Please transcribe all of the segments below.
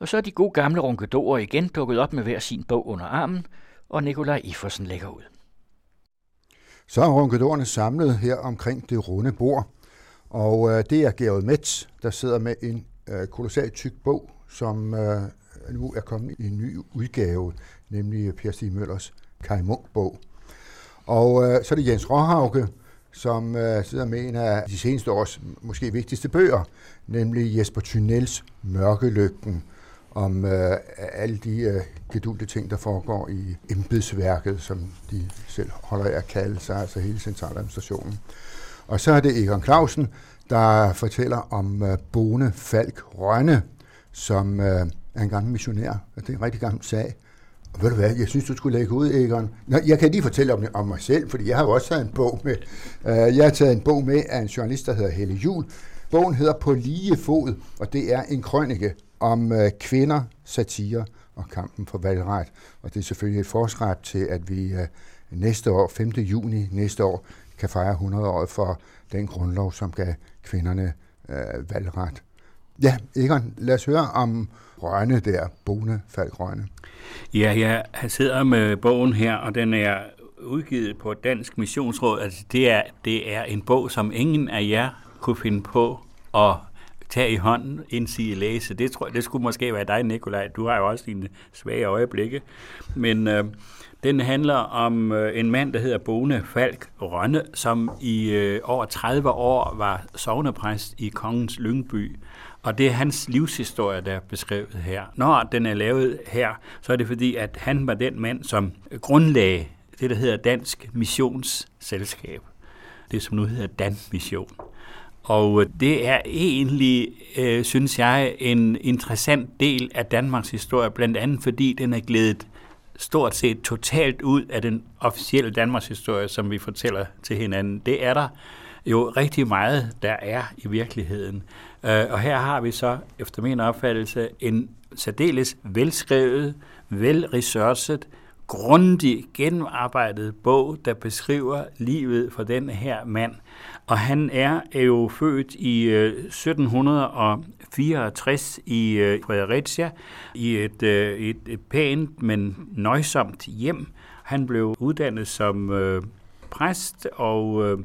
Og så er de gode gamle ronkedorer igen dukket op med hver sin bog under armen, og Nikolaj Iffersen lægger ud. Så er ronkedorerne samlet her omkring det runde bord, og øh, det er Gerald Metz, der sidder med en øh, kolossalt tyk bog, som øh, nu er kommet i en ny udgave, nemlig Per Stig Møllers Kai Munk-bog. Og øh, så er det Jens Råhauke, som øh, sidder med en af de seneste års måske vigtigste bøger, nemlig Jesper Thynels Mørkelygten, om øh, alle de øh, gedulte ting, der foregår i embedsværket, som de selv holder af at kalde sig, altså hele centraladministrationen. Og så er det Egon Clausen, der fortæller om øh, Bone Falk Rønne, som øh, er en gammel missionær. Det er en rigtig gammel sag. Og ved du hvad, jeg synes, du skulle lægge ud, Egon. Nå, jeg kan lige fortælle om, om mig selv, fordi jeg har jo også taget en bog med. Uh, jeg har taget en bog med af en journalist, der hedder Helle Jul. Bogen hedder På lige fod, og det er en krønike om øh, kvinder, satire og kampen for valgret. Og det er selvfølgelig et forsret til, at vi øh, næste år, 5. juni næste år, kan fejre 100 år for den grundlov, som gav kvinderne øh, valgret. Ja, Egon, lad os høre om Rønne der, Bone Falk Rønne. Ja, jeg sidder med bogen her, og den er udgivet på Dansk Missionsråd. Altså, det er, det er en bog, som ingen af jer kunne finde på at tage i hånden, indsige læse. Det, tror jeg, det skulle måske være dig, Nikolaj. Du har jo også dine svage øjeblikke. Men øh, den handler om øh, en mand, der hedder Bone Falk Rønne, som i øh, over 30 år var sovnepræst i Kongens Lyngby. Og det er hans livshistorie, der er beskrevet her. Når den er lavet her, så er det fordi, at han var den mand, som grundlagde det, der hedder Dansk Missionsselskab. Det, som nu hedder Dan Mission. Og øh, det er egentlig, øh, synes jeg, en interessant del af Danmarks historie, blandt andet fordi den er glædet stort set totalt ud af den officielle Danmarks historie, som vi fortæller til hinanden. Det er der jo rigtig meget, der er i virkeligheden. Øh, og her har vi så, efter min opfattelse, en særdeles velskrevet, velresearchet, grundig gennemarbejdet bog, der beskriver livet for den her mand. Og han er jo født i øh, 1764 i øh, Fredericia, i et, øh, et, et pænt, men nøjsomt hjem. Han blev uddannet som øh, præst og øh,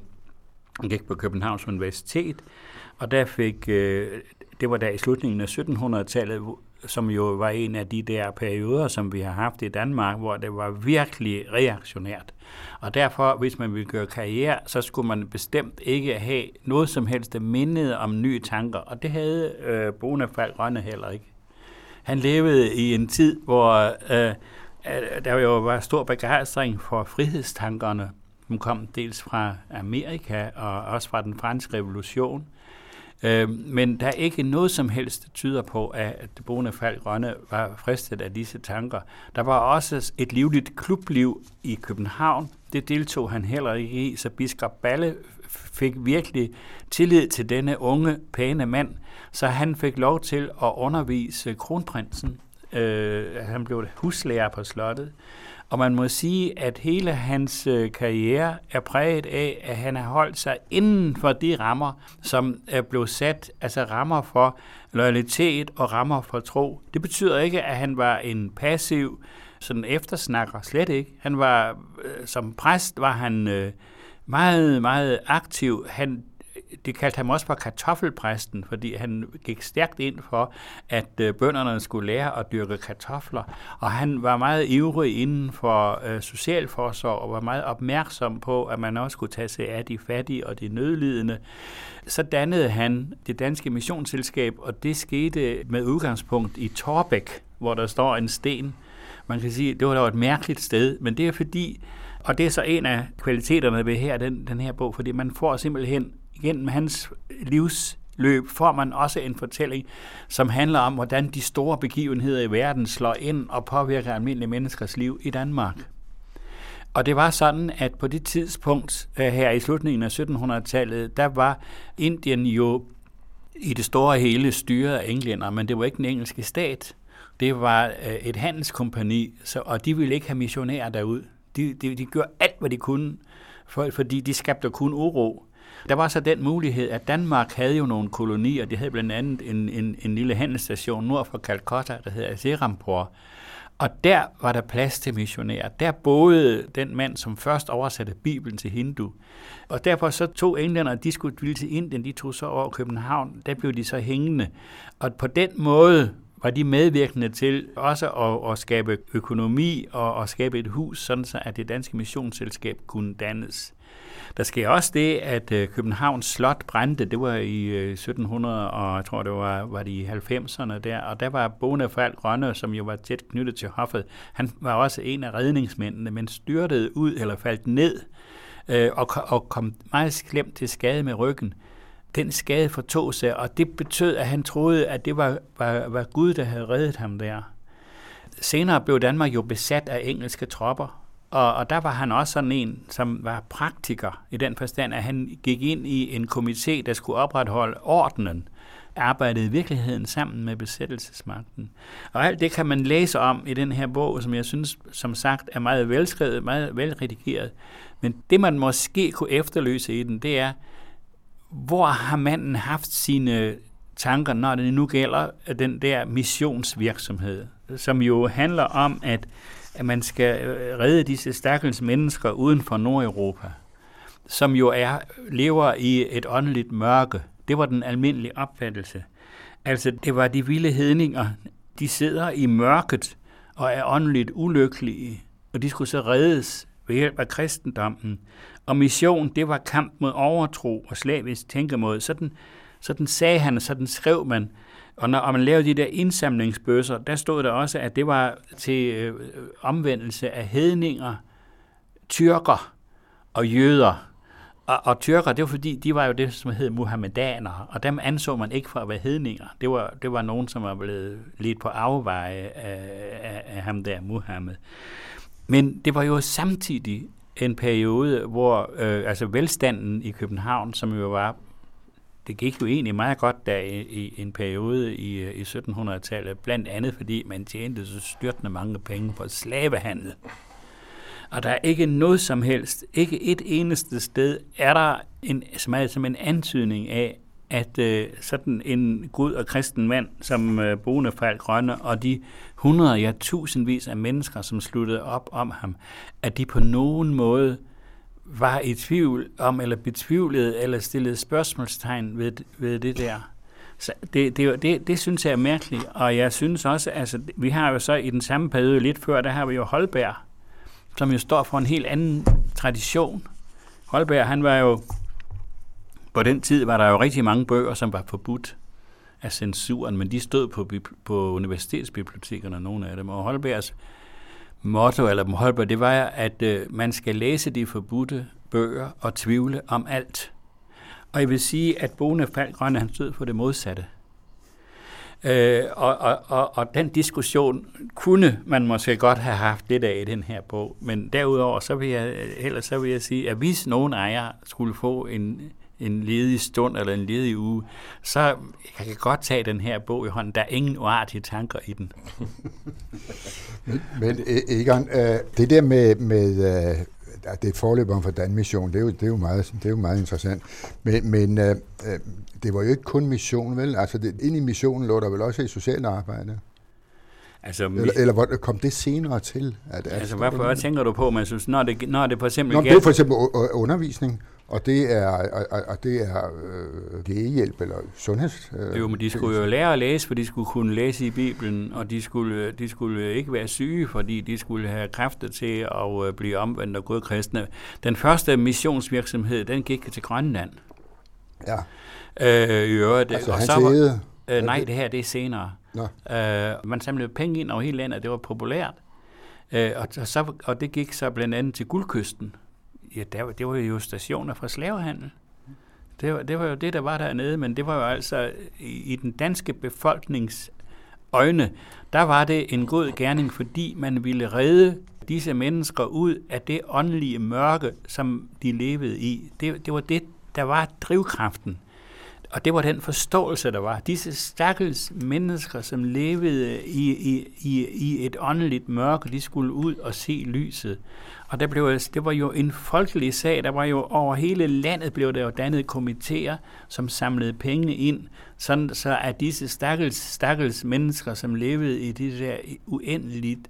gik på Københavns Universitet, og der fik, øh, det var der i slutningen af 1700-tallet, som jo var en af de der perioder, som vi har haft i Danmark, hvor det var virkelig reaktionært. Og derfor, hvis man ville gøre karriere, så skulle man bestemt ikke have noget som helst, der mindede om nye tanker. Og det havde øh, Bonafald Rønne heller ikke. Han levede i en tid, hvor øh, der jo var stor begejstring for frihedstankerne, som kom dels fra Amerika og også fra den franske revolution. Øh, men der er ikke noget som helst, der tyder på, at Bonafald Grønne var fristet af disse tanker. Der var også et livligt klubliv i København. Det deltog han heller ikke i, så biskop Balle fik virkelig tillid til denne unge, pæne mand, så han fik lov til at undervise kronprinsen. Øh, han blev huslærer på slottet. Og man må sige, at hele hans øh, karriere er præget af, at han har holdt sig inden for de rammer, som er blevet sat, altså rammer for loyalitet og rammer for tro. Det betyder ikke, at han var en passiv sådan eftersnakker, slet ikke. Han var, øh, som præst var han øh, meget, meget aktiv. Han det kaldte ham også for kartoffelpræsten, fordi han gik stærkt ind for, at øh, bønderne skulle lære at dyrke kartofler. Og han var meget ivrig inden for øh, socialforsorg og var meget opmærksom på, at man også skulle tage sig af de fattige og de nødlidende. Så dannede han det danske missionsselskab, og det skete med udgangspunkt i Torbæk, hvor der står en sten. Man kan sige, det var da et mærkeligt sted, men det er fordi, og det er så en af kvaliteterne ved her, den, den her bog, fordi man får simpelthen gennem hans livsløb får man også en fortælling, som handler om, hvordan de store begivenheder i verden slår ind og påvirker almindelige menneskers liv i Danmark. Og det var sådan, at på det tidspunkt øh, her i slutningen af 1700-tallet, der var Indien jo i det store hele styret af englænder, men det var ikke den engelske stat. Det var øh, et handelskompani, så, og de ville ikke have missionærer derud. De, de, de gjorde alt, hvad de kunne, for, fordi de skabte kun uro. Der var så den mulighed, at Danmark havde jo nogle kolonier. Det havde blandt andet en, en, en lille handelsstation nord for Calcutta, der hedder Serampore. Og der var der plads til missionærer. Der boede den mand, som først oversatte Bibelen til hindu. Og derfor så tog englænderne, de skulle ville til Indien, de tog så over København, der blev de så hængende. Og på den måde var de medvirkende til også at, at skabe økonomi og at skabe et hus, sådan så at det danske missionsselskab kunne dannes. Der sker også det, at øh, Københavns Slot brændte, det var i øh, 1700, og jeg tror, det var, var de i 90'erne der, og der var Bonafald Grønne, som jo var tæt knyttet til hoffet, han var også en af redningsmændene, men styrtede ud eller faldt ned øh, og, og kom meget slemt til skade med ryggen. Den skade fortog sig, og det betød, at han troede, at det var, var, var Gud, der havde reddet ham der. Senere blev Danmark jo besat af engelske tropper, og, og der var han også sådan en, som var praktiker i den forstand, at han gik ind i en komité, der skulle opretholde ordenen, arbejdede i virkeligheden sammen med besættelsesmagten. Og alt det kan man læse om i den her bog, som jeg synes, som sagt, er meget velskrevet, meget velredigeret. Men det, man måske kunne efterløse i den, det er, hvor har manden haft sine tanker, når det nu gælder den der missionsvirksomhed, som jo handler om, at at man skal øh, redde disse stakkels mennesker uden for Nordeuropa, som jo er, lever i et åndeligt mørke. Det var den almindelige opfattelse. Altså, det var de vilde hedninger, de sidder i mørket og er åndeligt ulykkelige, og de skulle så reddes ved hjælp af kristendommen. Og mission, det var kamp mod overtro og slavisk tænkemåde. Sådan, sådan sagde han, og sådan skrev man og når man lavede de der indsamlingsbøsser, der stod der også, at det var til øh, omvendelse af hedninger, tyrker og jøder. Og, og tyrker, det var fordi, de var jo det, som hed muhammedanere, og dem anså man ikke for at være hedninger. Det var, det var nogen, som var blevet lidt på afveje af, af, af ham der, Muhammed. Men det var jo samtidig en periode, hvor øh, altså velstanden i København, som jo var det gik jo egentlig meget godt der i, i en periode i, i 1700-tallet, blandt andet fordi man tjente så styrtende mange penge på slavehandel. Og der er ikke noget som helst, ikke et eneste sted, er der en, som, er, som en antydning af, at øh, sådan en god og kristen mand som øh, Bonefald Grønne og de hundrede, ja tusindvis af mennesker, som sluttede op om ham, at de på nogen måde var i tvivl om, eller betvivlede, eller stillede spørgsmålstegn ved, ved det der. Så det, det, det, det synes jeg er mærkeligt, og jeg synes også, altså vi har jo så i den samme periode lidt før, der har vi jo Holberg, som jo står for en helt anden tradition. Holberg, han var jo, på den tid var der jo rigtig mange bøger, som var forbudt af censuren, men de stod på, på universitetsbibliotekerne, nogle af dem, og Holbergs motto, eller Holberg, det var, at øh, man skal læse de forbudte bøger og tvivle om alt. Og jeg vil sige, at Bone Falkgrønne, han stod for det modsatte. Øh, og, og, og, og den diskussion kunne man måske godt have haft lidt af i den her bog. Men derudover, så vil jeg, øh, ellers så vil jeg sige, at hvis nogen ejer skulle få en, en ledig stund eller en ledig uge, så jeg kan godt tage den her bog i hånden. Der er ingen uartige tanker i den. men, men e- Egon, øh, det der med, med øh, det er forløberen for Dan Mission, det er jo, det er jo, meget, det er jo meget interessant. Men, men øh, det var jo ikke kun mission, vel? Altså, det, ind i missionen lå der vel også i socialt arbejde? Altså, eller, eller hvor kom det senere til? At, at altså, hvorfor hvad tænker du på, man synes, når det, når det for eksempel... Nå, det er for eksempel undervisning. Og det er, og, og det er øh, lægehjælp eller sundheds... Øh, jo, men de skulle jo lære at læse, for de skulle kunne læse i Bibelen, og de skulle, de skulle ikke være syge, fordi de skulle have kræfter til at øh, blive omvendt og kristne. Den første missionsvirksomhed, den gik til Grønland. Ja. Øh, i øvrigt, altså og så var, øh, nej, det her det er senere. Nå. Øh, man samlede penge ind over hele landet, det var populært. Øh, og, så, og det gik så blandt andet til Guldkysten, ja, der, det var jo stationer fra slavehandel. Det var, det var jo det, der var dernede, men det var jo altså i, i den danske befolknings øjne, der var det en god gerning, fordi man ville redde disse mennesker ud af det åndelige mørke, som de levede i. Det, det var det, der var drivkraften og det var den forståelse, der var. Disse stakkels mennesker, som levede i, i, i, i et åndeligt mørke, de skulle ud og se lyset. Og der blev, det var jo en folkelig sag. Der var jo over hele landet blev der jo dannet komitéer, som samlede penge ind, sådan så at disse stakkels, stakkels mennesker, som levede i det der uendeligt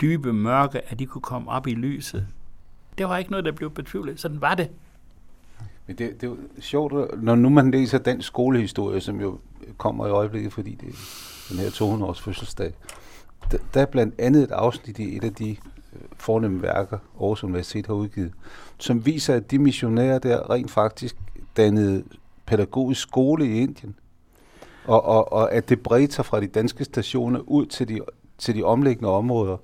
dybe mørke, at de kunne komme op i lyset. Det var ikke noget, der blev betvivlet. Sådan var det. Men det, det er jo sjovt, når nu man læser den skolehistorie, som jo kommer i øjeblikket, fordi det er den her 200-års fødselsdag. Der, der er blandt andet et afsnit i et af de øh, fornemme værker, Aarhus Universitet har udgivet, som viser, at de missionærer der rent faktisk dannede pædagogisk skole i Indien, og, og, og at det bredte sig fra de danske stationer ud til de, til de omliggende områder.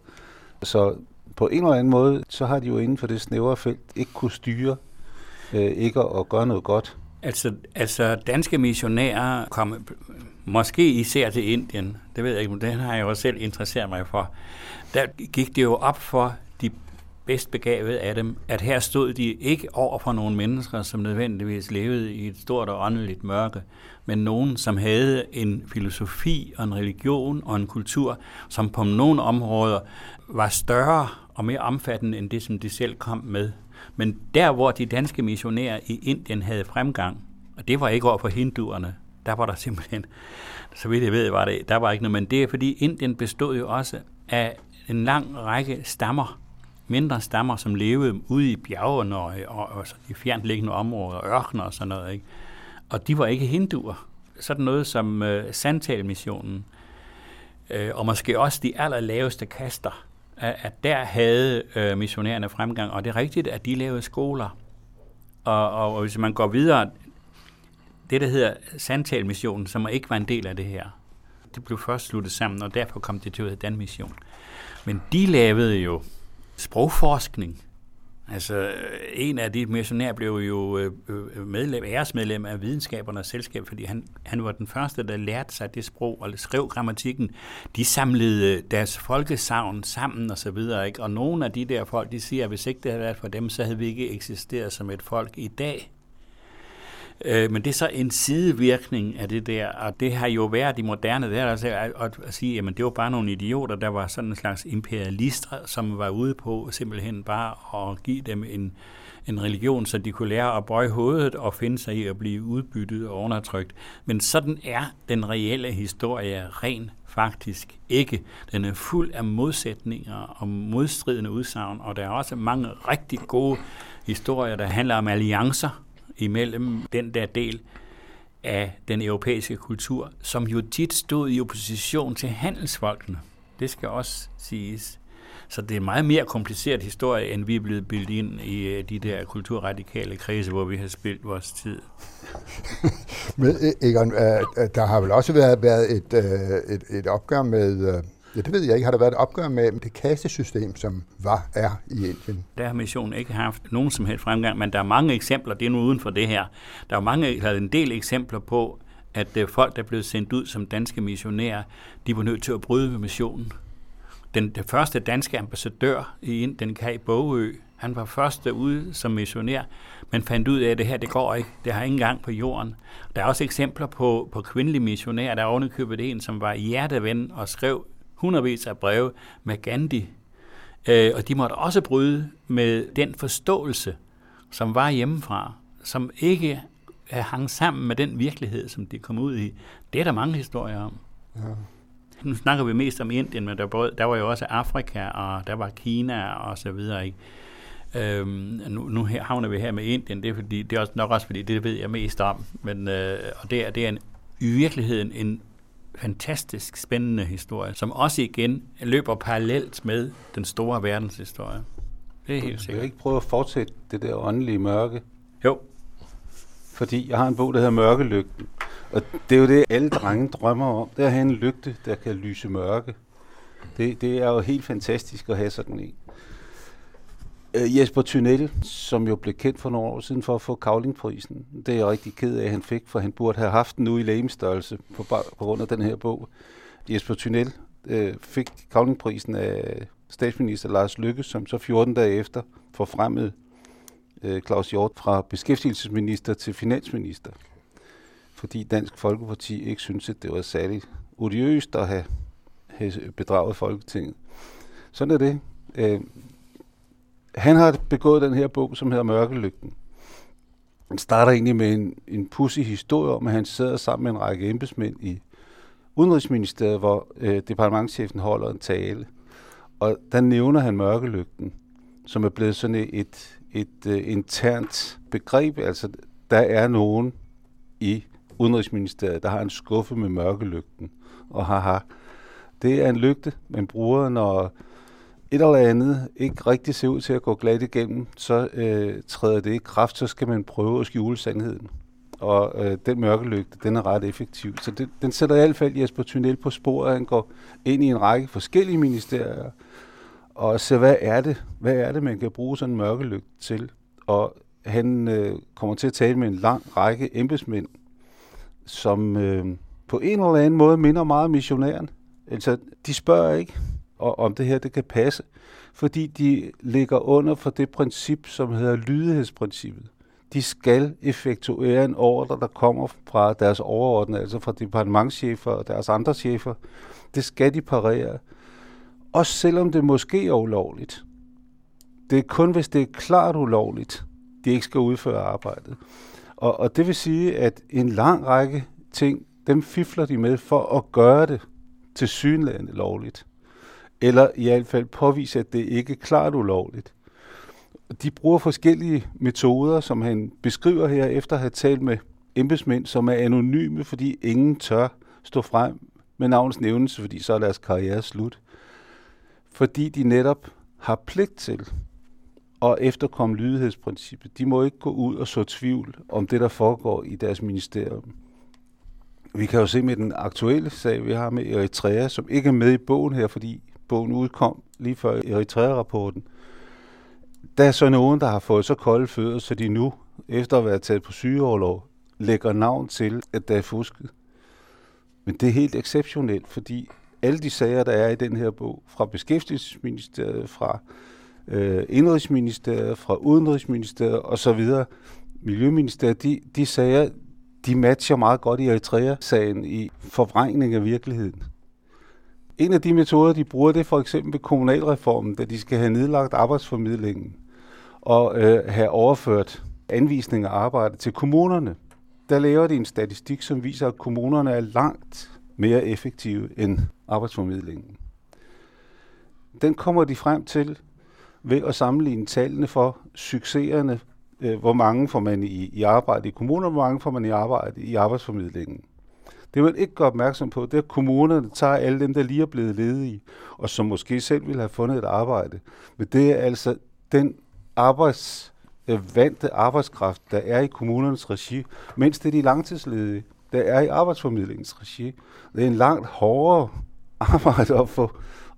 Så på en eller anden måde, så har de jo inden for det snævre felt ikke kunne styre øh, ikke at gøre noget godt. Altså, altså danske missionærer kom måske især til Indien, det ved jeg ikke, men det har jeg jo selv interesseret mig for. Der gik det jo op for de bedst begavede af dem, at her stod de ikke over for nogle mennesker, som nødvendigvis levede i et stort og åndeligt mørke, men nogen, som havde en filosofi og en religion og en kultur, som på nogle områder var større og mere omfattende end det, som de selv kom med. Men der, hvor de danske missionærer i Indien havde fremgang, og det var ikke over for hinduerne, der var der simpelthen, så vidt jeg ved, var det, der var ikke noget, men det er fordi Indien bestod jo også af en lang række stammer, mindre stammer, som levede ude i bjergene og, og, og i fjernliggende områder, ørkener og sådan noget. Ikke? Og de var ikke hinduer. Sådan noget som øh, Santal-missionen, øh, og måske også de allerlaveste kaster, at, at der havde uh, missionærerne fremgang, og det er rigtigt, at de lavede skoler. Og, og, og hvis man går videre, det der hedder Sandtalmissionen, som ikke var en del af det her, det blev først sluttet sammen, og derfor kom det til at hedde Danmission. Men de lavede jo sprogforskning. Altså, øh, en af de missionærer blev jo øh, øh, medlem, æresmedlem af videnskabernes selskab, fordi han, han var den første, der lærte sig det sprog og skrev grammatikken. De samlede deres folkesavn sammen og så videre, ikke? Og nogle af de der folk, de siger, at hvis ikke det havde været for dem, så havde vi ikke eksisteret som et folk i dag. Øh, men det er så en sidevirkning af det der, og det har jo været i moderne, det er altså at, at, sige, jamen det var bare nogle idioter, der var sådan en slags imperialister, som var ude på simpelthen bare at give dem en, en religion, så de kunne lære at bøje hovedet og finde sig i at blive udbyttet og undertrykt. Men sådan er den reelle historie ren faktisk ikke. Den er fuld af modsætninger og modstridende udsagn, og der er også mange rigtig gode historier, der handler om alliancer, imellem den der del af den europæiske kultur, som jo tit stod i opposition til handelsfolkene. Det skal også siges. Så det er en meget mere kompliceret historie, end vi er blevet bildet ind i øh, de der kulturradikale kredse, hvor vi har spillet vores tid. Men øh, Egon, øh, der har vel også været, været et, et, et opgør med Ja, det ved jeg ikke. Har der været et opgør med det kastesystem, som var er i Indien? Der har missionen ikke haft nogen som helst fremgang, men der er mange eksempler, det er nu uden for det her. Der er mange, der er en del eksempler på, at øh, folk, der er blevet sendt ud som danske missionærer, de var nødt til at bryde med missionen. Den, den første danske ambassadør i Indien, Kai Bogø, han var først ude som missionær, men fandt ud af, at det her, det går ikke. Det har ingen gang på jorden. Der er også eksempler på, på kvindelige missionærer. Der er ovenikøbet en, som var hjerteven og skrev hundredvis af breve med Gandhi, øh, og de måtte også bryde med den forståelse, som var hjemmefra, som ikke hang sammen med den virkelighed, som de kom ud i. Det er der mange historier om. Ja. Nu snakker vi mest om Indien, men der, både, der var jo også Afrika, og der var Kina og så videre. Ikke? Øhm, nu, nu havner vi her med Indien, det er, fordi, det er også, nok også fordi, det ved jeg mest om. Men, øh, og det er, det er en, i virkeligheden en fantastisk spændende historie, som også igen løber parallelt med den store verdenshistorie. Det er helt sikkert. Jeg ikke prøve at fortsætte det der åndelige mørke? Jo. Fordi jeg har en bog, der hedder Mørkelygten. Og det er jo det, alle drenge drømmer om. Det er at have en lygte, der kan lyse mørke. Det, det er jo helt fantastisk at have sådan en. Uh, Jesper Thunel, som jo blev kendt for nogle år siden for at få Kavlingprisen, det er jeg rigtig ked af, at han fik, for han burde have haft den nu i lægemstørrelse på, på grund af den her bog. Jesper Thunel øh, fik Kavlingprisen af statsminister Lars Lykke, som så 14 dage efter forfremmede øh, Claus Hjort fra beskæftigelsesminister til finansminister. fordi Dansk Folkeparti ikke synes, at det var særligt odiøst at have, have bedraget Folketinget. Sådan er det. Øh, han har begået den her bog, som hedder Mørkelygten. Den starter egentlig med en, en pussy historie om, at han sidder sammen med en række embedsmænd i Udenrigsministeriet, hvor øh, departementchefen holder en tale. Og der nævner han mørkelygten, som er blevet sådan et, et, et uh, internt begreb. Altså, der er nogen i Udenrigsministeriet, der har en skuffe med mørkelygten. Og haha, det er en lygte, man bruger, når et eller andet ikke rigtig ser ud til at gå glat igennem, så øh, træder det i kraft, så skal man prøve at skjule sandheden. Og øh, den mørkelygte, den er ret effektiv. Så det, den sætter i hvert fald Jesper Thunel på sporet. Han går ind i en række forskellige ministerier, og ser, hvad er det, hvad er det man kan bruge sådan en mørkelygte til. Og han øh, kommer til at tale med en lang række embedsmænd, som øh, på en eller anden måde minder meget om missionæren. Altså, de spørger ikke, og om det her det kan passe, fordi de ligger under for det princip, som hedder lydighedsprincippet. De skal effektuere en ordre, der kommer fra deres overordnede, altså fra departementchefer og deres andre chefer. Det skal de parere. Også selvom det måske er ulovligt. Det er kun, hvis det er klart ulovligt, de ikke skal udføre arbejdet. Og, og det vil sige, at en lang række ting, dem fifler de med for at gøre det til synlædende lovligt eller i hvert fald påvise, at det ikke er klart ulovligt. De bruger forskellige metoder, som han beskriver her, efter at have talt med embedsmænd, som er anonyme, fordi ingen tør stå frem med navns nævnelse, fordi så er deres karriere slut. Fordi de netop har pligt til at efterkomme lydighedsprincippet. De må ikke gå ud og så tvivl om det, der foregår i deres ministerium. Vi kan jo se med den aktuelle sag, vi har med Eritrea, som ikke er med i bogen her, fordi bogen udkom lige før Eritrea-rapporten, der er så nogen, der har fået så kolde fødder, så de nu, efter at være taget på sygeoverlov, lægger navn til, at der er fusket. Men det er helt exceptionelt, fordi alle de sager, der er i den her bog, fra Beskæftigelsesministeriet, fra øh, Indrigsministeriet, fra Udenrigsministeriet osv., Miljøministeriet, de, de sager, de matcher meget godt i Eritrea-sagen i forvrængning af virkeligheden. En af de metoder, de bruger, det er for eksempel ved kommunalreformen, da de skal have nedlagt arbejdsformidlingen og øh, have overført anvisninger af arbejde til kommunerne. Der laver de en statistik, som viser, at kommunerne er langt mere effektive end arbejdsformidlingen. Den kommer de frem til ved at sammenligne tallene for succeserne. Øh, hvor mange får man i, i arbejde i kommunerne, hvor mange får man i arbejde i arbejdsformidlingen. Det man ikke gør opmærksom på, det er, at kommunerne tager alle dem, der lige er blevet ledige, og som måske selv ville have fundet et arbejde. Men det er altså den arbejds, vante arbejdskraft, der er i kommunernes regi, mens det er de langtidsledige, der er i arbejdsformidlingens regi. Det er en langt hårdere arbejde at få,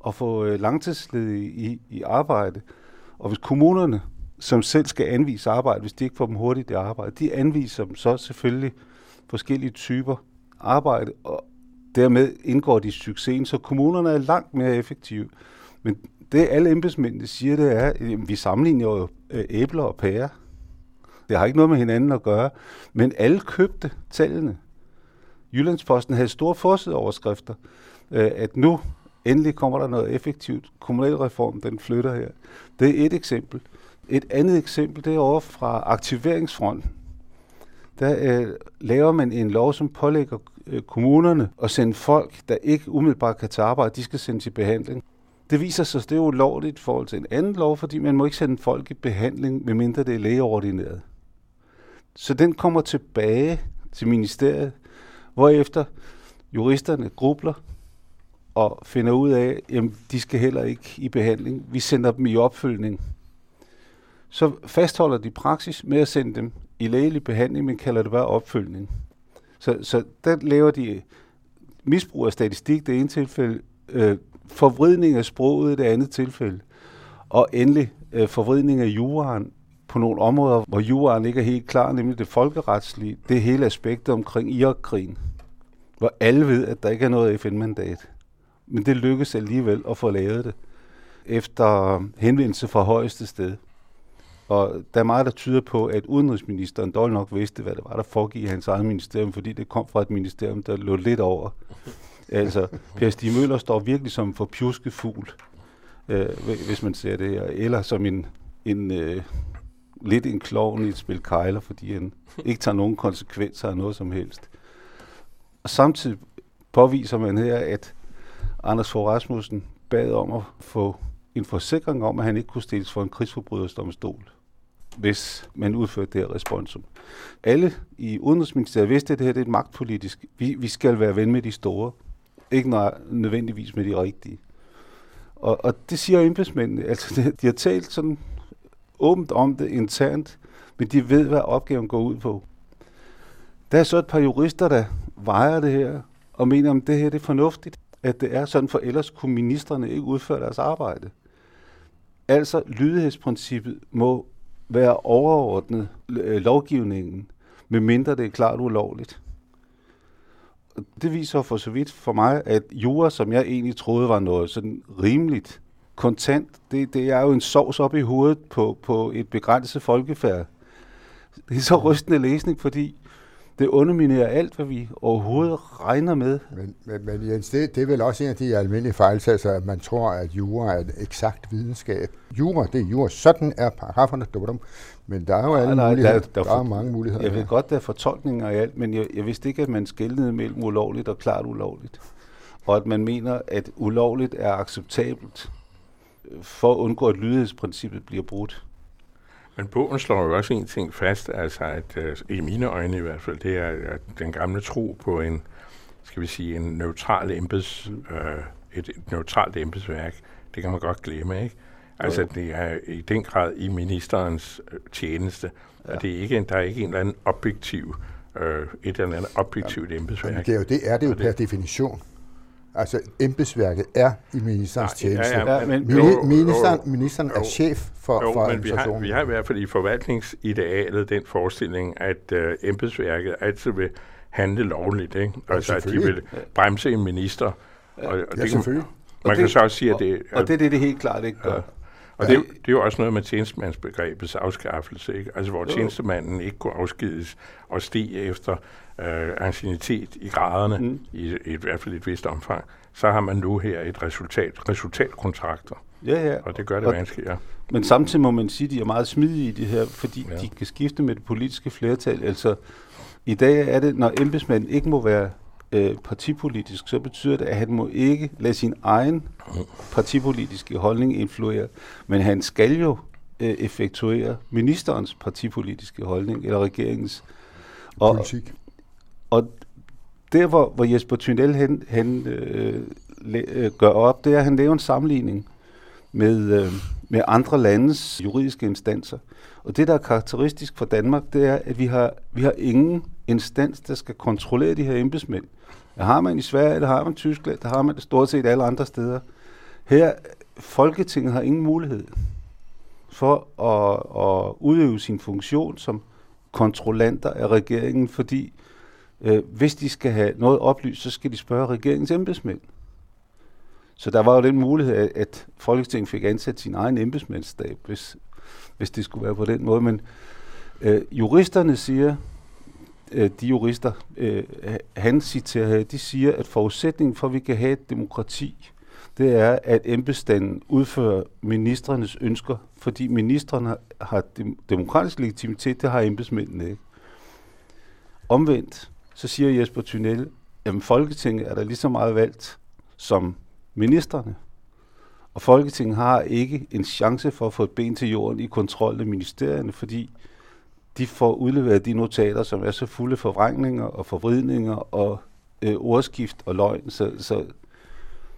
at få øh, langtidsledige i, i arbejde. Og hvis kommunerne, som selv skal anvise arbejde, hvis de ikke får dem hurtigt i arbejde, de anviser dem så selvfølgelig forskellige typer arbejde, og dermed indgår de i succesen, så kommunerne er langt mere effektive. Men det alle embedsmændene siger, det er, at vi sammenligner jo øh, æbler og pærer. Det har ikke noget med hinanden at gøre. Men alle købte tallene. Jyllandsposten havde store forsideoverskrifter, øh, at nu endelig kommer der noget effektivt. Kommunalreform, den flytter her. Det er et eksempel. Et andet eksempel, det er over fra aktiveringsfronten. Der øh, laver man en lov, som pålægger øh, kommunerne at sende folk, der ikke umiddelbart kan tage arbejde, de skal sendes i behandling. Det viser sig, at det er ulovligt i forhold til en anden lov, fordi man må ikke sende folk i behandling, medmindre det er lægeordineret. Så den kommer tilbage til ministeriet, hvorefter juristerne grubler og finder ud af, at de skal heller ikke i behandling. Vi sender dem i opfølgning. Så fastholder de praksis med at sende dem i lægelig behandling, men kalder det bare opfølgning. Så, så der laver de misbrug af statistik det ene tilfælde, øh, forvridning af sproget i det andet tilfælde, og endelig øh, forvridning af juraen på nogle områder, hvor juraen ikke er helt klar, nemlig det folkeretslige, det hele aspekt omkring Irak-krigen, hvor alle ved, at der ikke er noget FN-mandat. Men det lykkes alligevel at få lavet det efter henvendelse fra højeste sted. Og der er meget, der tyder på, at udenrigsministeren dårligt nok vidste, hvad det var, der foregik i hans eget ministerium, fordi det kom fra et ministerium, der lå lidt over. altså, Per Stig Møller står virkelig som for pjusket fugl, øh, hvis man ser det her. Eller som en, en øh, lidt en klovn i et spil kejler, fordi han ikke tager nogen konsekvenser af noget som helst. Og samtidig påviser man her, at Anders Fogh Rasmussen bad om at få en forsikring om, at han ikke kunne stilles for en krigsforbrydersdomstol, hvis man udførte det her responsum. Alle i Udenrigsministeriet vidste, at det her det er et magtpolitisk. Vi, vi skal være ven med de store, ikke nødvendigvis med de rigtige. Og, og det siger embedsmændene. Altså, de har talt sådan åbent om det internt, men de ved, hvad opgaven går ud på. Der er så et par jurister, der vejer det her, og mener, om det her det er fornuftigt, at det er sådan, for ellers kunne ministerne ikke udføre deres arbejde. Altså, lydighedsprincippet må være overordnet øh, lovgivningen, medmindre det er klart ulovligt. Det viser for så vidt for mig, at jura, som jeg egentlig troede var noget sådan rimeligt, kontant, det, det er jo en sovs op i hovedet på, på et begrænset folkefærd. Det er så rystende læsning, fordi det underminerer alt, hvad vi overhovedet regner med. Men, men, men Jens, det, det er vel også en af de almindelige fejltagelser, at man tror, at jura er et eksakt videnskab. Jura, det er jura. Sådan er paragraferne, dum, men der er jo alle nej, nej, muligheder. Der, der, der, der er mange muligheder. Jeg ved godt, der er fortolkninger i alt, men jeg, jeg vidste ikke, at man skældede mellem ulovligt og klart ulovligt. Og at man mener, at ulovligt er acceptabelt for at undgå, at lydighedsprincippet bliver brudt. Men bogen slår jo også en ting fast, altså at øh, i mine øjne i hvert fald, det er at den gamle tro på en, skal vi sige, en neutral embeds, øh, et, et neutralt embedsværk, det kan man godt glemme, ikke? Altså, det er i den grad i ministerens øh, tjeneste, ja. og det er ikke, der er ikke en eller anden objektiv, øh, et eller andet objektivt ja, embedsværk. Det er, jo, det er det jo per det, definition. Altså, embedsværket er i ministerens tjeneste. Ja, ja, men, jo, ministeren, jo, ministeren jo, er chef for, jo, for men vi har, vi har i hvert fald i forvaltningsidealet den forestilling, at uh, embedsværket altid vil handle lovligt. Ikke? Altså, at de vil bremse en minister. Og, og ja, det selvfølgelig. Man og kan det, så også sige, at det... Og, og det er det, det helt klart ikke gør. Ja. Og det, det er jo også noget med tjenestemandsbegrebets afskaffelse, ikke? Altså hvor tjenestemanden ikke kunne afskedes og stige efter øh, ancienitet i graderne, mm. i, i, i hvert fald et vist omfang, så har man nu her et resultat, resultatkontrakter. Ja, ja. Og det gør det og, vanskeligere. Men samtidig må man sige, at de er meget smidige i det her, fordi ja. de kan skifte med det politiske flertal. Altså, i dag er det, når embedsmanden ikke må være øh, partipolitisk, så betyder det, at han må ikke lade sin egen partipolitiske holdning influere, men han skal jo øh, effektuere ministerens partipolitiske holdning, eller regeringens og, politik. Og der, hvor, hvor Jesper Tyndell han, han øh, øh, gør op, det er, at han laver en sammenligning med, øh, med andre landes juridiske instanser. Og det, der er karakteristisk for Danmark, det er, at vi har, vi har ingen instans, der skal kontrollere de her embedsmænd. Det har man i Sverige, det har man i Tyskland, det har man det stort set alle andre steder. Her, Folketinget har ingen mulighed for at, at udøve sin funktion som kontrollanter af regeringen, fordi øh, hvis de skal have noget oplyst, så skal de spørge regeringens embedsmænd. Så der var jo den mulighed, at, Folketinget fik ansat sin egen embedsmandsstab, hvis, hvis det skulle være på den måde. Men øh, juristerne siger, øh, de jurister, øh, han citerer her, de siger, at forudsætningen for, at vi kan have et demokrati, det er, at embedsstanden udfører ministerernes ønsker, fordi ministerne har demokratisk legitimitet, det har embedsmændene ikke. Omvendt, så siger Jesper Thunel, at Folketinget er der lige så meget valgt som ministerne. Og Folketinget har ikke en chance for at få et ben til jorden i kontrol af ministerierne, fordi de får udleveret de notater, som er så fulde forvrængninger og forvridninger og øh, ordskift og løgn. Så, så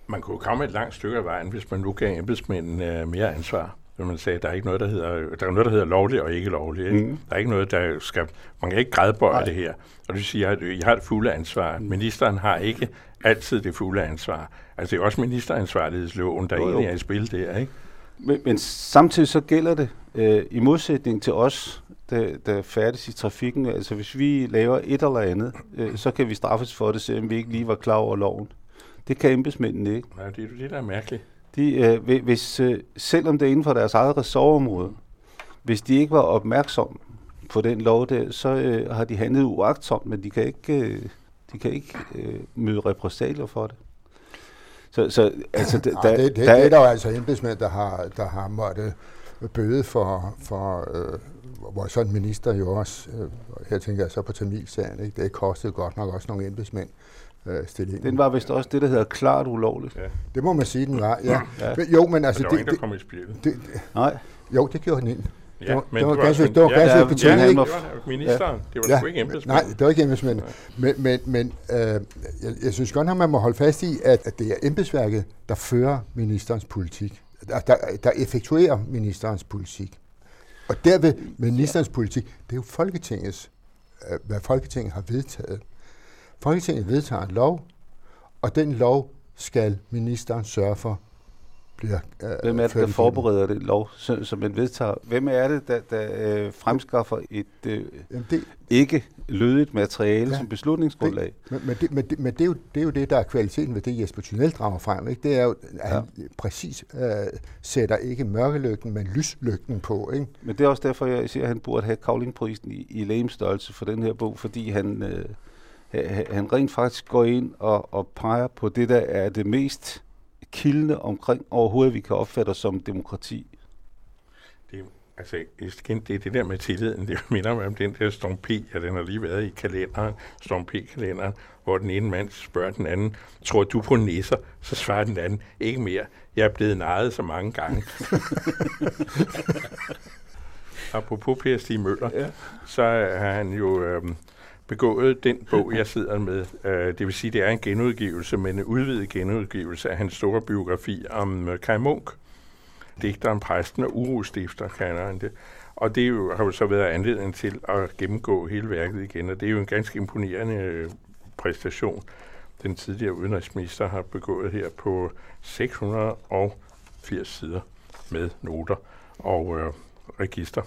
man kunne komme et langt stykke af vejen, hvis man nu gav embedsmændene øh, mere ansvar. Når man sagde, at der er ikke noget, der hedder, der er noget, der hedder lovligt og ikke lovligt. Ikke? Mm. Der er ikke noget, der skal... Man kan ikke grædbøje det her. Og det vil sige, at jeg har det fulde ansvar. Mm. Ministeren har ikke altid det fulde ansvar. Altså det er også ministeransvarlighedsloven, der jo, jo. egentlig er i spil der, ikke? Men, men samtidig så gælder det, øh, i modsætning til os, der, der færdes i trafikken, altså hvis vi laver et eller andet, øh, så kan vi straffes for det, selvom vi ikke lige var klar over loven. Det kan embedsmændene ikke. Nej, det er det, der er mærkeligt. De, øh, hvis, øh, selvom det er inden for deres eget ressortområde, hvis de ikke var opmærksomme på den lov der, så øh, har de handlet uagtsomt, men de kan ikke, øh, de kan ikke øh, møde repræsalier for det. Så, så altså, da, Ej, det, det, der, det er der jo altså embedsmænd, der har, der har måttet bøde for, for øh, hvor sådan en minister jo også, øh, her tænker jeg så på Tamilsagen, ikke? det kostede godt nok også nogle embedsmænd øh, stillingen. Den var vist også det, der hedder klart ulovligt. Ja. Det må man sige, den var, ja. ja. Men, jo, men altså... Men der var det, ingen, der kom i spillet. Det, det, Nej. Jo, det gjorde den ind. Ja, det var, men det var, det var ganske, det var ja, ganske ja, ja, ikke? Det var ministeren, ja. det var ja, ikke embedsmænd. Nej, det var ikke embedsmænd. Men, men, men øh, jeg, jeg synes godt, at man må holde fast i, at, at det er embedsværket, der fører ministerens politik. Der, der, der effektuerer ministerens politik. Og derved, ministerens politik, det er jo Folketingets, øh, hvad Folketinget har vedtaget. Folketinget vedtager en lov, og den lov skal ministeren sørge for bliver øh, Hvem er det, der forbereder det lov, som man vedtager? Hvem er det, der, der øh, fremskaffer et øh, Jamen det, ikke lødigt materiale ja, som beslutningsgrundlag? Det, men, men, det, men, det, men det, er jo, det er jo det, der er kvaliteten ved det, Jesper Thunel drager frem. Ikke? Det er jo, at ja. han præcis øh, sætter ikke mørkelygten, men lyslygten på. Ikke? Men det er også derfor, jeg siger, at han burde have Kavlingprisen i, i lægemstørrelse for den her bog, fordi han... Øh, han rent faktisk går ind og, og peger på det, der er det mest kildende omkring overhovedet, vi kan opfatte os som demokrati. Altså, igen, det er det der med tilliden, det minder mig om den der Storm P, ja, den har lige været i kalenderen, Storm P-kalenderen, hvor den ene mand spørger den anden, tror du på nisser? Så svarer den anden, ikke mere, jeg er blevet nejet så mange gange. Apropos Per Stig Møller, ja. så har han jo øhm, begået den bog, jeg sidder med. Uh, det vil sige, det er en genudgivelse, men en udvidet genudgivelse af hans store biografi om uh, Kai Munk. Digteren, præsten og urostifter, kalder han det. Og det jo, har jo så været anledning til at gennemgå hele værket igen, og det er jo en ganske imponerende øh, præstation, den tidligere udenrigsminister har begået her på 680 sider med noter og øh, register.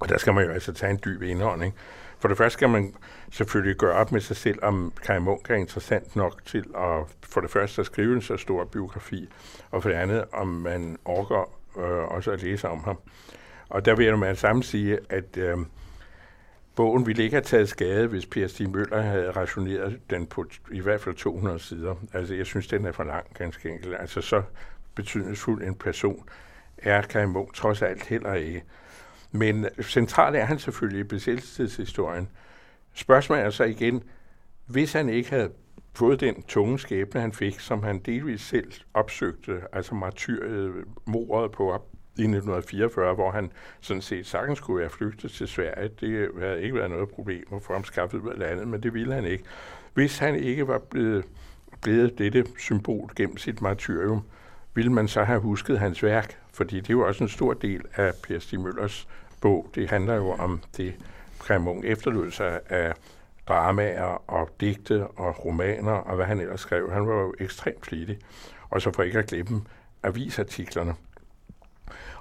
Og der skal man jo altså tage en dyb indånding. For det første skal man selvfølgelig gøre op med sig selv, om Kai Munk er interessant nok til at for det første at skrive en så stor biografi, og for det andet, om man orker øh, også at læse om ham. Og der vil jeg med samme sige, at øh, bogen ville ikke have taget skade, hvis Per Stig Møller havde rationeret den på i hvert fald 200 sider. Altså, jeg synes, den er for lang, ganske enkelt. Altså, så betydningsfuld en person er Kai Munk trods alt heller ikke. Men centralt er han selvfølgelig i besættelseshistorien. Spørgsmålet er så igen, hvis han ikke havde fået den tunge skæbne, han fik, som han delvis selv opsøgte, altså martyret, mordet på op i 1944, hvor han sådan set sagtens skulle være flygtet til Sverige. Det havde ikke været noget problem at få ham skaffet ud af landet, men det ville han ikke. Hvis han ikke var blevet, blevet dette symbol gennem sit martyrium, ville man så have husket hans værk, fordi det er jo også en stor del af Per Stig Møllers bog. Det handler jo om det, Kremung efterlod sig af dramaer og digte og romaner og hvad han ellers skrev. Han var jo ekstremt flittig. Og så for ikke at glemme avisartiklerne.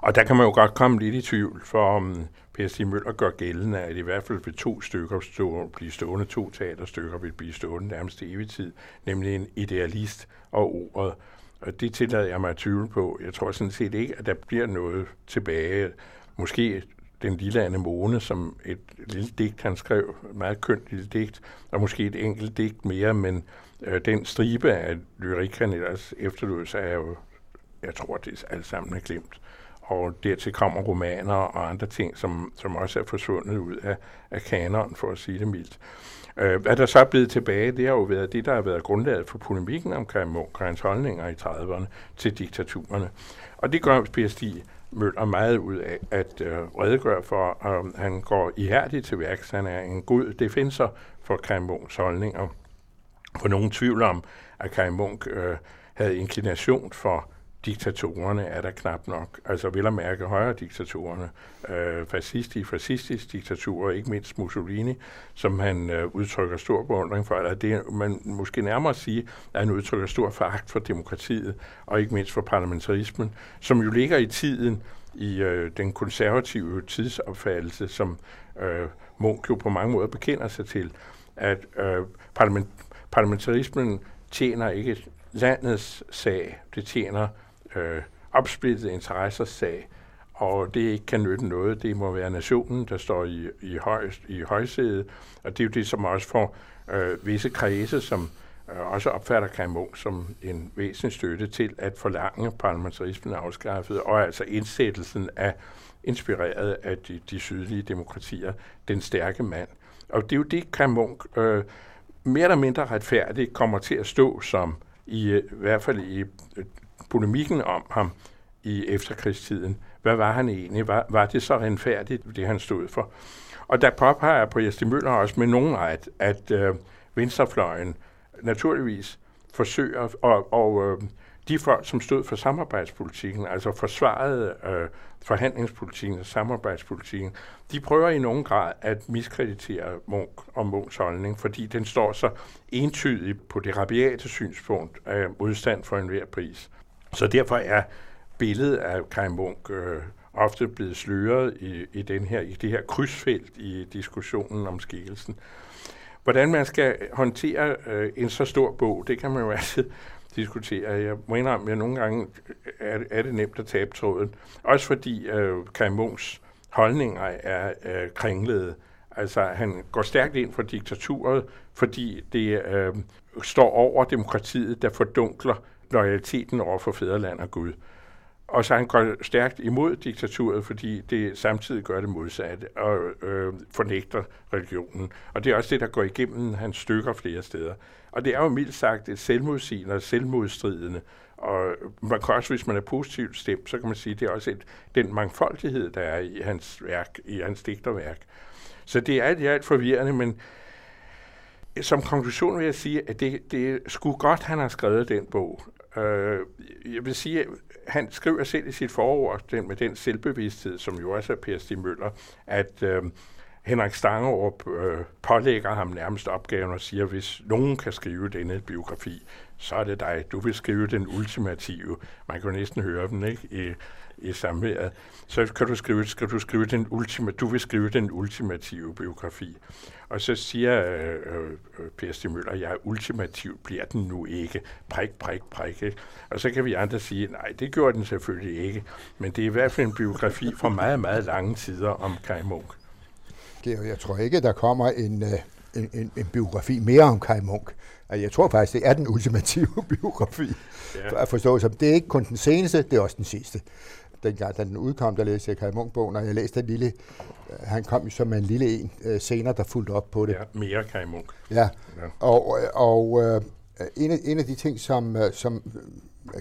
Og der kan man jo godt komme lidt i tvivl, for om Per Stig Møller gør gældende, at i hvert fald vil to stykker stå, blive stående, to teaterstykker vil blive stående nærmest evig tid, nemlig en idealist og ordet. Og det tillader jeg mig at tvivle på. Jeg tror sådan set ikke, at der bliver noget tilbage. Måske den lille anemone, som et lille digt, han skrev, meget kønt lille digt, og måske et enkelt digt mere, men øh, den stribe af lyrik, han ellers efterlod sig, er jo, jeg tror, det er alt sammen er glemt. Og dertil kommer romaner og andre ting, som, som også er forsvundet ud af, af kanonen, for at sige det mildt. Øh, hvad der så er blevet tilbage, det har jo været det, der har været grundlaget for polemikken omkring Munk holdninger i 30'erne til diktaturerne. Og det gør PSG Møller meget ud af at øh, redegøre for, og han går ihærdigt til værks. Han er en god defensor for Kai Munks holdninger. For nogen tvivl om, at Kai Munk øh, havde inklination for diktatorerne er der knap nok. Altså vil at mærke højre diktatorerne, øh, fascistisk, fascistisk diktaturer, ikke mindst Mussolini, som han øh, udtrykker stor beundring for. Eller det man måske nærmere sige, at han udtrykker stor foragt for demokratiet, og ikke mindst for parlamentarismen, som jo ligger i tiden i øh, den konservative tidsopfattelse, som øh, Munk jo på mange måder bekender sig til, at øh, parlament, parlamentarismen tjener ikke landets sag, det tjener øh, opsplittet interessers sag, og det ikke kan nytte noget. Det må være nationen, der står i, i, højst, i højsædet, og det er jo det, som også får øh, visse kredse, som øh, også opfatter Kai som en væsentlig støtte til at forlange parlamentarismen afskaffet, og altså indsættelsen af, inspireret af de, de sydlige demokratier, den stærke mand. Og det er jo det, Kai øh, mere eller mindre retfærdigt kommer til at stå som, i, øh, i hvert fald i øh, polemikken om ham i efterkrigstiden. Hvad var han egentlig? Var, var det så renfærdigt, det han stod for? Og der påpeger på Jesper Møller også med nogen ret, at øh, venstrefløjen naturligvis forsøger, og, og øh, de folk, som stod for samarbejdspolitikken, altså forsvarede øh, forhandlingspolitikken og samarbejdspolitikken, de prøver i nogen grad at miskreditere Munk og Munks holdning, fordi den står så entydigt på det rabiate synspunkt af modstand for enhver pris. Så derfor er billedet af Kai Munk øh, ofte blevet sløret i, i, den her, i det her krydsfelt i diskussionen om skikkelsen. Hvordan man skal håndtere øh, en så stor bog, det kan man jo altid diskutere. Jeg må indrømme, at nogle gange øh, er, er det nemt at tabe tråden. Også fordi øh, Kai Munks holdninger er øh, kringlede. Altså, han går stærkt ind for diktaturet, fordi det øh, står over demokratiet, der fordunkler loyaliteten over for fædreland og Gud. Og så han går stærkt imod diktaturet, fordi det samtidig gør det modsatte og øh, fornægter religionen. Og det er også det, der går igennem hans stykker flere steder. Og det er jo mildt sagt et selvmodsigende og selvmodstridende. Og man kan også, hvis man er positivt stemt, så kan man sige, at det er også et, den mangfoldighed, der er i hans værk, i hans digterværk. Så det er alt i alt forvirrende, men som konklusion vil jeg sige, at det, det skulle godt, han har skrevet den bog. Øh, jeg vil sige, at han skriver selv i sit forord, den, med den selvbevidsthed, som jo også er Per Stig Møller, at øh, Henrik Stangerup øh, pålægger ham nærmest opgaven og siger, hvis nogen kan skrive denne biografi, så er det dig. Du vil skrive den ultimative. Man kan jo næsten høre den, ikke? I, i samværet. Så kan du skrive, skal du skrive den ultima, du vil skrive den ultimative biografi. Og så siger øh, øh, Per Stig Møller, ja, ultimativt bliver den nu ikke. Prik, prik, prik. Ikke? Og så kan vi andre sige, nej, det gjorde den selvfølgelig ikke. Men det er i hvert fald en biografi fra meget, meget lange tider om Kai Munk. Jeg tror ikke, der kommer en, øh, en, en, en biografi mere om Kai Munk. Altså, jeg tror faktisk, det er den ultimative biografi. Ja. For at forstå som det er ikke kun den seneste, det er også den sidste. Dengang, da den udkom, der læste jeg Kai Munk-bogen, og jeg læste den lille, øh, han kom jo som en lille en øh, senere, der fulgte op på det. Ja, mere Kai Munk. Ja, ja. og, og en, af, en af de ting, som, som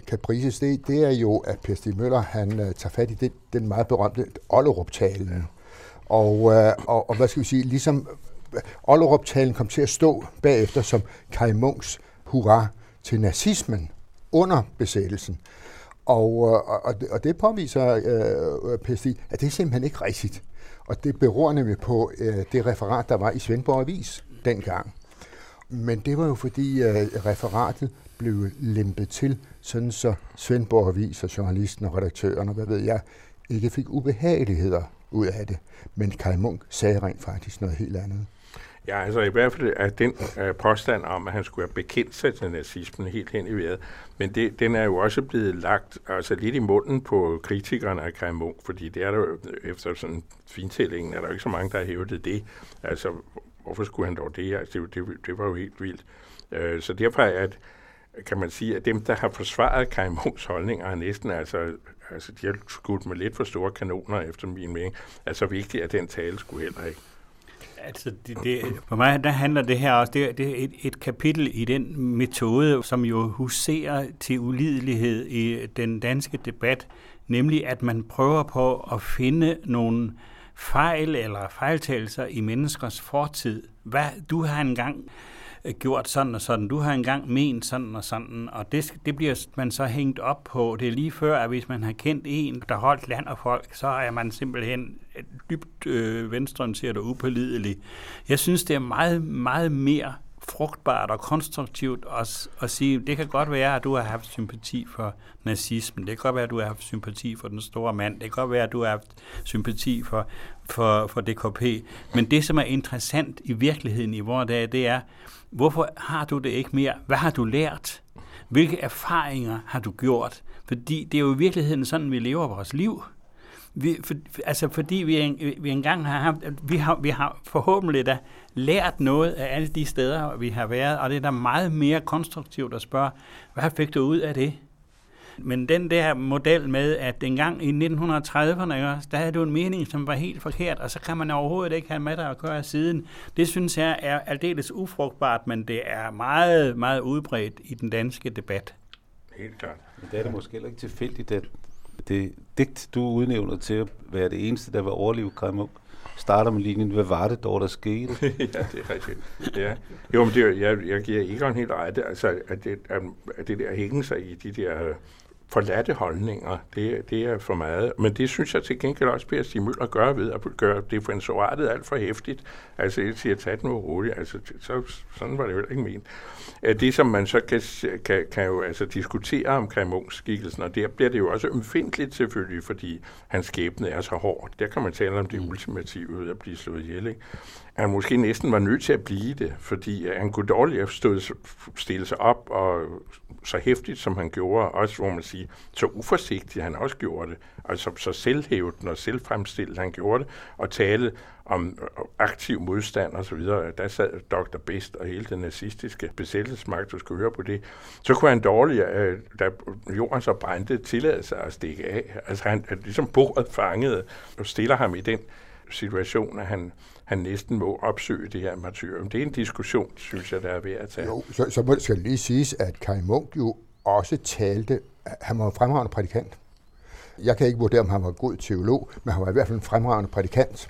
kan prises, det, det er jo, at Per Stig Møller, han tager fat i det, den meget berømte Ollerup-talen. Ja. Og, øh, og, og hvad skal vi sige, ligesom Ollerup-talen kom til at stå bagefter som Kai Munks hurra til nazismen under besættelsen. Og, øh, og, og, det, og det påviser øh, PSD, at det er simpelthen ikke rigtigt. Og det beror nemlig på øh, det referat, der var i Svendborg Avis dengang. Men det var jo fordi øh, referatet blev lempet til, sådan så Svendborg Avis og journalisten og redaktøren og hvad ved jeg, ikke fik ubehageligheder ud af det. Men Kai Munk sagde rent faktisk noget helt andet. Ja, altså i hvert fald er den øh, påstand om, at han skulle have bekendt sig til nazismen helt hen i vejret. Men det, den er jo også blevet lagt altså lidt i munden på kritikerne af Kai Munk, fordi det er der efter sådan fintællingen, er der ikke så mange, der har hævdet det. Altså, hvorfor skulle han dog det? Altså, det, det, det var jo helt vildt. Øh, så derfor er at, kan man sige, at dem, der har forsvaret Kai Munks holdninger, er næsten altså, altså de har skudt med lidt for store kanoner, efter min mening. Altså vigtigt, at den tale skulle heller ikke. Altså, det, det, for mig der handler det her også, det, det er et, et kapitel i den metode, som jo huserer til ulidelighed i den danske debat, nemlig at man prøver på at finde nogle fejl eller fejltagelser i menneskers fortid. Hvad du har engang Øh, gjort sådan og sådan, du har engang ment sådan og sådan, og det, det bliver man så hængt op på. Det er lige før, at hvis man har kendt en, der holdt land og folk, så er man simpelthen øh, dybt øh, venstreorienteret og upålidelig. Jeg synes, det er meget, meget mere frugtbart og konstruktivt at, at sige, det kan godt være, at du har haft sympati for nazismen, det kan godt være, at du har haft sympati for den store mand, det kan godt være, at du har haft sympati for, for, for DKP, men det, som er interessant i virkeligheden i vores dag, det er, hvorfor har du det ikke mere? Hvad har du lært? Hvilke erfaringer har du gjort? Fordi det er jo i virkeligheden sådan, vi lever vores liv. Vi, for, altså fordi vi, vi engang har haft, vi har, vi har forhåbentlig da lært noget af alle de steder, vi har været, og det er da meget mere konstruktivt at spørge, hvad fik du ud af det? Men den der model med, at dengang i 1930'erne, der havde du en mening, som var helt forkert, og så kan man overhovedet ikke have med dig at gøre siden. Det synes jeg er aldeles ufrugtbart, men det er meget, meget udbredt i den danske debat. Helt klart. Men det er det måske heller ikke tilfældigt, at det digt, du udnævner til at være det eneste, der vil overleve Kai starter med linjen, hvad var det dog, der skete? ja, det er rigtigt. Ja. Jo, men det, jeg, jeg giver ikke en helt ret. Altså, at det, at det der hænge sig i de der forladte holdninger, det, det er for meget. Men det synes jeg til gengæld også, Per Stig Møller gør ved at gøre differentiatet alt for hæftigt. Altså, jeg siger, tag den roligt. Altså, så, sådan var det jo ikke ment. Det, som man så kan, kan, kan jo altså diskutere omkring Munchs skikkelsen, og der bliver det jo også umfindeligt selvfølgelig, fordi hans skæbne er så hård. Der kan man tale om det ultimative ved at blive slået ihjel. Ikke? Han måske næsten var nødt til at blive det, fordi han kunne dårligt stille sig op og så hæftigt, som han gjorde, også hvor man siger, så uforsigtigt han også gjorde det, altså så selvhævdende og selvfremstillet han gjorde det, og tale om øh, aktiv modstand og så videre. Der sad Dr. Best og hele den nazistiske besættelsesmagt, du skulle høre på det. Så kunne han dårligt, øh, da jorden så brændte, tillade sig at stikke af. Altså han ligesom bordet fangede og stiller ham i den situation, at han, han næsten må opsøge det her martyrium. Det er en diskussion, synes jeg, der er værd at tage. Jo, så, så må, skal lige siges, at Kai Munk jo også talte, han var en fremragende prædikant. Jeg kan ikke vurdere, om han var en god teolog, men han var i hvert fald en fremragende prædikant.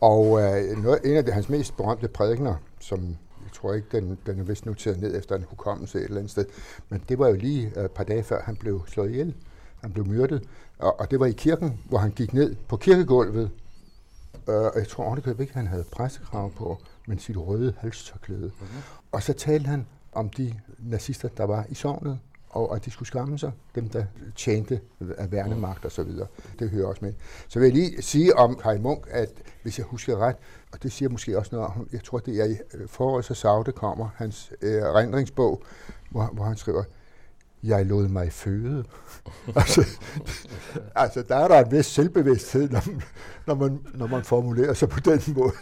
Og øh, noget, en af de, hans mest berømte prædikner, som jeg tror ikke, den, den er vist noteret ned efter en hukommelse et eller andet sted, men det var jo lige øh, et par dage før, han blev slået ihjel. Han blev myrdet, og, og det var i kirken, hvor han gik ned på kirkegulvet, øh, og jeg tror ordentligt ikke, at han havde pressekrav på, men sit røde halstørklæde. Mm-hmm. Og så talte han om de nazister, der var i sovnet, og at de skulle skamme sig, dem der tjente af værnemagt og så videre. Det hører også med. Så vil jeg lige sige om Kai Munk, at hvis jeg husker ret, og det siger måske også noget om, jeg tror det er i øh, foråret så Saude kommer, hans øh, rendringsbog, hvor, hvor han skriver, jeg lod mig føde. altså, altså, der er der en vis selvbevidsthed, når man, når man, når man formulerer sig på den måde.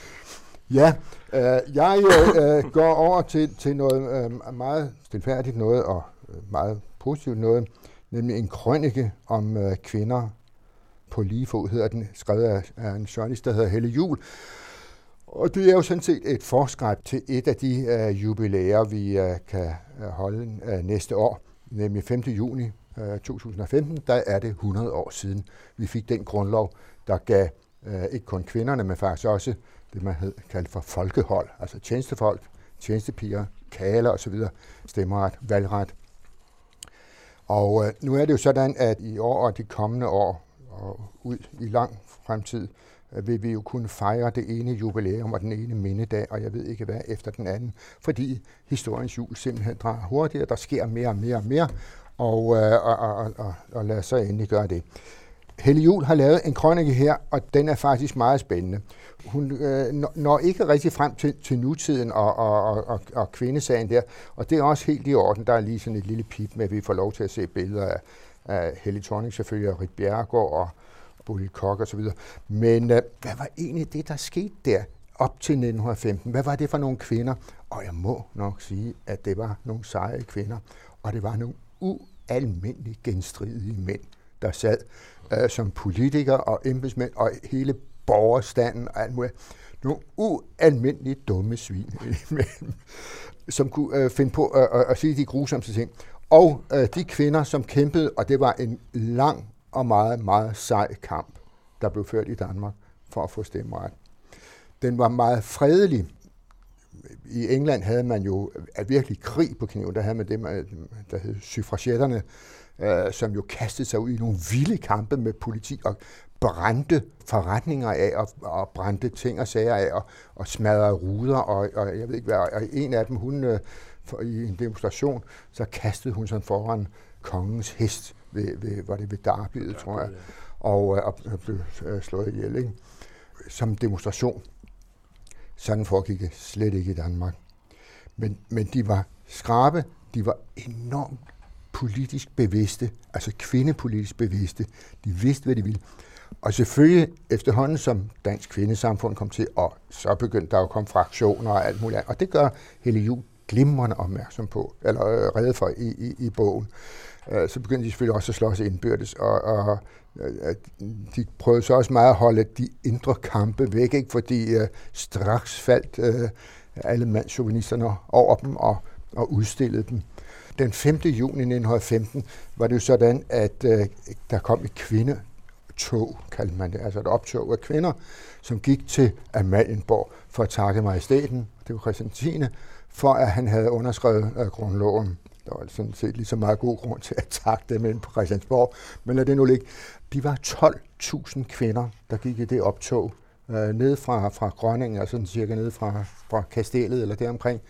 ja, øh, jeg øh, går over til, til noget øh, meget stilfærdigt noget, og øh, meget positivt noget, nemlig en krønike om øh, kvinder på lige fod, hedder den, skrevet af, af en journalist, der hedder Helle Jul. Og det er jo sådan set et forskræt til et af de øh, jubilæer, vi øh, kan øh, holde øh, næste år, nemlig 5. juni øh, 2015. Der er det 100 år siden, vi fik den grundlov, der gav øh, ikke kun kvinderne, men faktisk også det, man havde kaldt for folkehold, altså tjenestefolk, tjenestepiger, kaler osv., stemmeret, valgret. Og øh, nu er det jo sådan, at i år og de kommende år, og ud i lang fremtid, øh, Øh, vil vi jo kunne fejre det ene jubilæum og den ene mindedag, og jeg ved ikke hvad, efter den anden, fordi historiens jul simpelthen drejer hurtigere, der sker mere og mere og mere, og, øh, og, og, og, og lad os så endelig gøre det. Helle Jul har lavet en krønike her, og den er faktisk meget spændende. Hun øh, når ikke rigtig frem til, til nutiden og, og, og, og kvindesagen der, og det er også helt i orden. Der er lige sådan et lille pip med, at vi får lov til at se billeder af, af Helle Thorning selvfølgelig, og Rit Bjerregaard og Bodil Kok og så videre. Men øh, hvad var egentlig det, der skete der op til 1915? Hvad var det for nogle kvinder? Og jeg må nok sige, at det var nogle seje kvinder, og det var nogle ualmindeligt genstridige mænd, der sad øh, som politikere og embedsmænd og hele borgerstanden og alt muligt. Nogle ualmindeligt dumme svin som kunne øh, finde på øh, at, at sige de grusomste ting. Og øh, de kvinder, som kæmpede, og det var en lang og meget, meget sej kamp, der blev ført i Danmark for at få stemmeret. Den var meget fredelig. I England havde man jo virkelig krig på kniven. Der havde man det, der hed suffragetterne, øh, som jo kastede sig ud i nogle vilde kampe med politi og brændte forretninger af og, og brændte ting og sager af og, og smadrede ruder og, og jeg ved ikke hvad. Og en af dem, hun øh, for, i en demonstration, så kastede hun sådan foran kongens hest, ved, ved, var det ved Darbyet, tror jeg, og, øh, og blev øh, slået ihjel, ikke? som demonstration. Sådan foregik det slet ikke i Danmark. Men, men de var skrabe, de var enormt politisk bevidste, altså kvindepolitisk bevidste. De vidste, hvad de ville. Og selvfølgelig efterhånden, som dansk kvindesamfund kom til, og så begyndte der at komme fraktioner og alt muligt Og det gør Helle Jul glimrende opmærksom på, eller øh, reddet for i, i, i bogen. Øh, så begyndte de selvfølgelig også at slås indbyrdes, og, og øh, de prøvede så også meget at holde de indre kampe væk, ikke? fordi øh, straks faldt øh, alle mandsjuvenisterne over dem og, og udstillede dem. Den 5. juni 1915 var det jo sådan, at øh, der kom et kvindetog, kaldte man det, altså et optog af kvinder, som gik til Amalienborg for at takke majestæten, det var Christian 10., for at han havde underskrevet øh, grundloven. Der var sådan set lige så meget god grund til at takke dem ind på Christiansborg, men lad det nu ligge. De var 12.000 kvinder, der gik i det optog, øh, ned fra, fra Grønningen, altså cirka ned fra, fra Kastellet eller deromkring,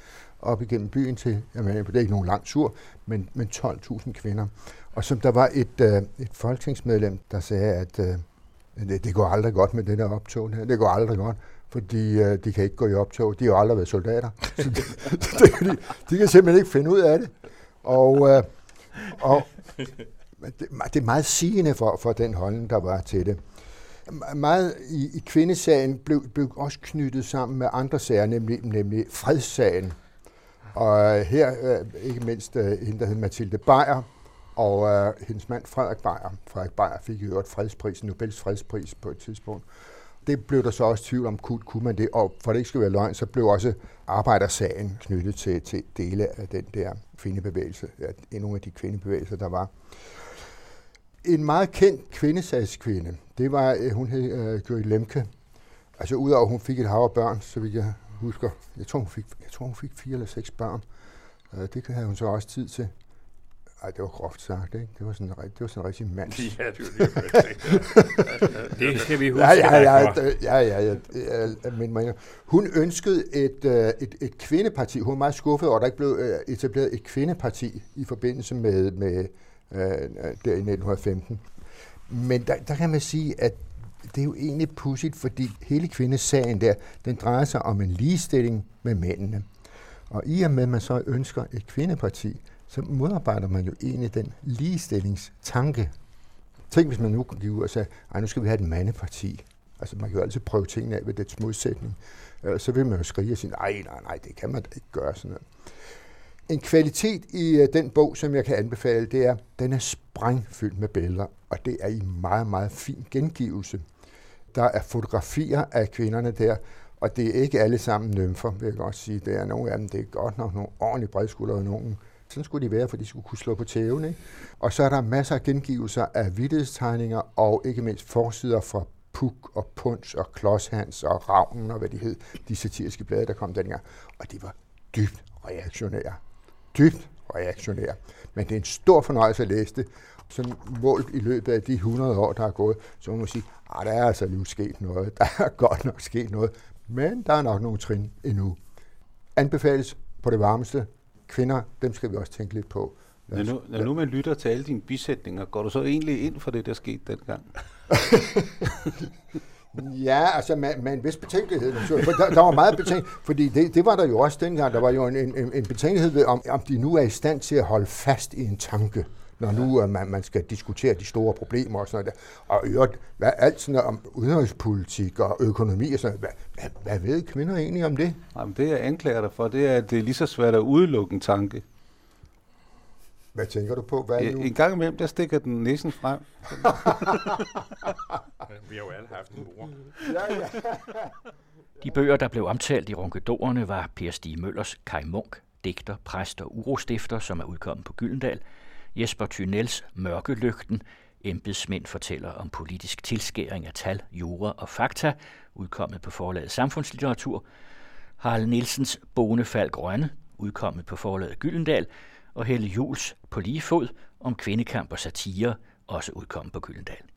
op igennem byen til, jamen, det er ikke nogen lang tur, men, men 12.000 kvinder. Og som der var et, øh, et folketingsmedlem, der sagde, at øh, det, det går aldrig godt med det der optog her. Det går aldrig godt, fordi øh, de kan ikke gå i optog. De har jo aldrig været soldater. Så det, det, de, de kan simpelthen ikke finde ud af det. Og, øh, og det, det er meget sigende for, for den holdning, der var til det. Meget i, i kvindesagen blev, blev også knyttet sammen med andre sager, nemlig, nemlig fredssagen. Og øh, her, øh, ikke mindst øh, hende, der hed Mathilde Beyer, og øh, hendes mand Frederik Beyer. Frederik Beyer fik jo øvrigt fredspris, Nobels fredspris på et tidspunkt. Det blev der så også tvivl om, kunne, kunne man det, og for det ikke skulle være løgn, så blev også arbejdersagen knyttet til, til dele af den der kvindebevægelse, ja, nogle af de kvindebevægelser, der var. En meget kendt kvindesagskvinde, det var, øh, hun hed øh, uh, Gøril Lemke. Altså udover at hun fik et hav af børn, så vidt jeg husker, jeg tror hun fik, jeg tror, hun fik fire eller seks børn. Uh, det havde hun så også tid til. Ej, det var groft sagt, ikke? Det var sådan, det var sådan en rigtig mand. Ja, det var det. det skal vi huske. Ja, ja, ja, ja, ja, ja, ja men, men, hun ønskede et, et, et kvindeparti. Hun var meget skuffet over, at der ikke blev etableret et kvindeparti i forbindelse med, med øh, der i 1915. Men der, der kan man sige, at det er jo egentlig pudsigt, fordi hele kvindesagen der, den drejer sig om en ligestilling med mændene. Og i og med, at man så ønsker et kvindeparti, så modarbejder man jo egentlig den ligestillingstanke. Tænk, hvis man nu gik ud og sagde, at nu skal vi have et mandeparti. Altså, man kan jo altid prøve tingene af ved dets modsætning. Øh, så vil man jo skrige og sige, nej, nej, nej, det kan man da ikke gøre sådan noget. En kvalitet i øh, den bog, som jeg kan anbefale, det er, den er sprængfyldt med billeder, og det er i meget, meget fin gengivelse. Der er fotografier af kvinderne der, og det er ikke alle sammen nymfer, vil jeg godt sige. Det er nogle af dem, det er godt nok nogle ordentligt bredskuldrede nogen. Sådan skulle de være, for de skulle kunne slå på tæven. Ikke? Og så er der masser af gengivelser af vittighedstegninger, og ikke mindst forsider fra Puk og Punch og Klodshans og Ravnen og hvad de hed, de satiriske blade, der kom dengang. Og de var dybt reaktionære dybt reaktionære. Men det er en stor fornøjelse at læse det. Sådan målt i løbet af de 100 år, der er gået, så må man sige, at ah, der er altså lige sket noget. Der er godt nok sket noget. Men der er nok nogle trin endnu. Anbefales på det varmeste. Kvinder, dem skal vi også tænke lidt på. Når nu, når nu man lytter til alle dine bisætninger, går du så egentlig ind for det, der skete dengang? Ja, altså med, med en vis betænkelighed. For der, der var meget betænkelighed, fordi det, det var der jo også dengang. Der var jo en, en, en betænkelighed ved, om, om de nu er i stand til at holde fast i en tanke når nu uh, man, man skal diskutere de store problemer og sådan noget. Der. Og øvrigt, hvad, alt sådan noget om udenrigspolitik og økonomi og sådan noget. Hvad, hvad, hvad ved kvinder egentlig om det? Jamen, det jeg anklager dig for, det er, at det er lige så svært at udelukke en tanke. Hvad tænker du på? Hvad er nu? En gang imellem, der stikker den næsen frem. Vi har jo alle haft en mor. ja, ja. De bøger, der blev omtalt i Ronkedorerne, var Per Stig Møllers Kai Munk, digter, præst og urostifter, som er udkommet på Gyldendal, Jesper Thynels Mørkelygten, embedsmænd fortæller om politisk tilskæring af tal, jura og fakta, udkommet på forlaget Samfundslitteratur, Harald Nielsens Bonefald Grønne, udkommet på forlaget Gyldendal, og Helle Jules på lige fod om kvindekamp og satire, også udkommet på Gyldendal.